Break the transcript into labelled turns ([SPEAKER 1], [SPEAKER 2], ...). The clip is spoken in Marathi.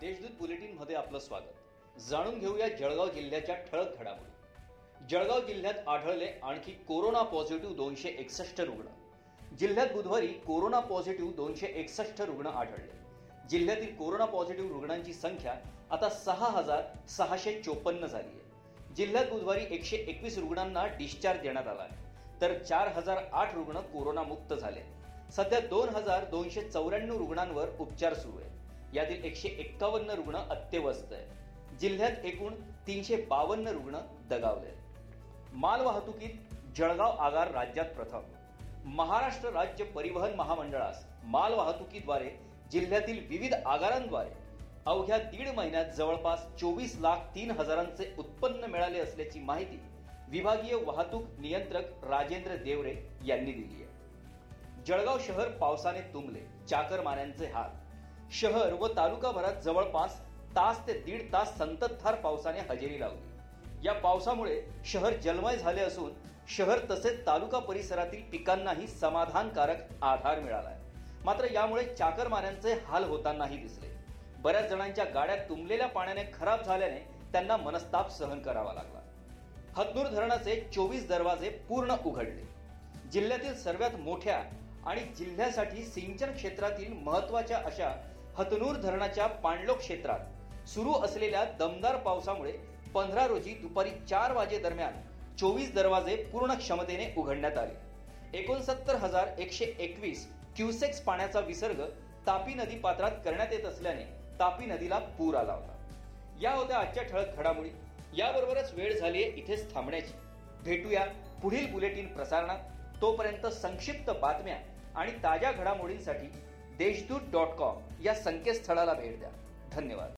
[SPEAKER 1] देशदूत मध्ये आपलं स्वागत. जाणून घेऊया जळगाव जिल्ह्याच्या ठळक घडामोडी. जळगाव जिल्ह्यात आढळले आणखी कोरोना पॉझिटिव्ह दोनशे एकसष्ट रुग्ण. जिल्ह्यात बुधवारी कोरोना पॉझिटिव्ह दोनशे एकसष्ट रुग्ण आढळले. जिल्ह्यातील कोरोना पॉझिटिव्ह रुग्णांची संख्या आता सहा हजार सहाशे चोपन्न झाली आहे. जिल्ह्यात बुधवारी एकशे एकवीस रुग्णांना डिस्चार्ज देण्यात आला आहे. तर चार हजार आठ रुग्ण कोरोनामुक्त झाले. सध्या दोन हजार दोनशे चौऱ्याण्णव रुग्णांवर उपचार सुरू आहे यातील एकशे एक्कावन्न रुग्ण अत्यवस्थ आहे जिल्ह्यात एकूण तीनशे बावन्न रुग्ण दगावले माल वाहतुकीत जळगाव आगार राज्यात प्रथम. महाराष्ट्र राज्य परिवहन महामंडळास माल वाहतुकीद्वारे जिल्ह्यातील विविध आगारांद्वारे अवघ्या दीड महिन्यात जवळपास चोवीस लाख तीन हजारांचे उत्पन्न मिळाले असल्याची माहिती विभागीय वाहतूक नियंत्रक राजेंद्र देवरे यांनी दिली आहे. जळगाव शहर पावसाने तुंबले चाकरमान्यांचे हात शहर व तालुकाभरात जवळपास तास ते दीड तास संततधार पावसाने हजेरी लावली. या पावसामुळे शहर जलमय झाले असून शहर तसेच तालुका परिसरातील पिकांनाही समाधानकारक आधार मिळालाय. मात्र यामुळे चाकरमान्यांचे हाल होतानाही दिसले. बऱ्याच जणांच्या गाड्या तुंबलेल्या पाण्याने खराब झाल्याने त्यांना मनस्ताप सहन करावा लागला. हतनूर धरणाचे चोवीस दरवाजे पूर्ण उघडले. जिल्ह्यातील सर्वात मोठ्या आणि जिल्ह्यासाठी सिंचन क्षेत्रातील महत्त्वाच्या अशा हतनूर धरणाच्या पाणलोक क्षेत्रात सुरू असलेल्या दमदार पावसामुळे पंधरा रोजी दुपारी चार वाजे दरम्यान चोवीस दरवाजे पूर्ण क्षमतेने उघडण्यात आले. एकोणसत्तर हजार एकशे एकवीस क्युसेक्स पाण्याचा विसर्ग तापी नदी पात्रात करण्यात येत असल्याने तापी नदीला पूर आला होता. या होत्या आजच्या ठळक घडामोडी. याबरोबरच वेळ झालीये इथेच थांबण्याची. भेटूया पुढील बुलेटिन प्रसारणात. तोपर्यंत संक्षिप्त बातम्या आणि ताज्या घडामोडींसाठी देशदूत डॉट कॉम या संकेतस्थळाला भेट द्या. धन्यवाद.